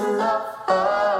Love. Oh.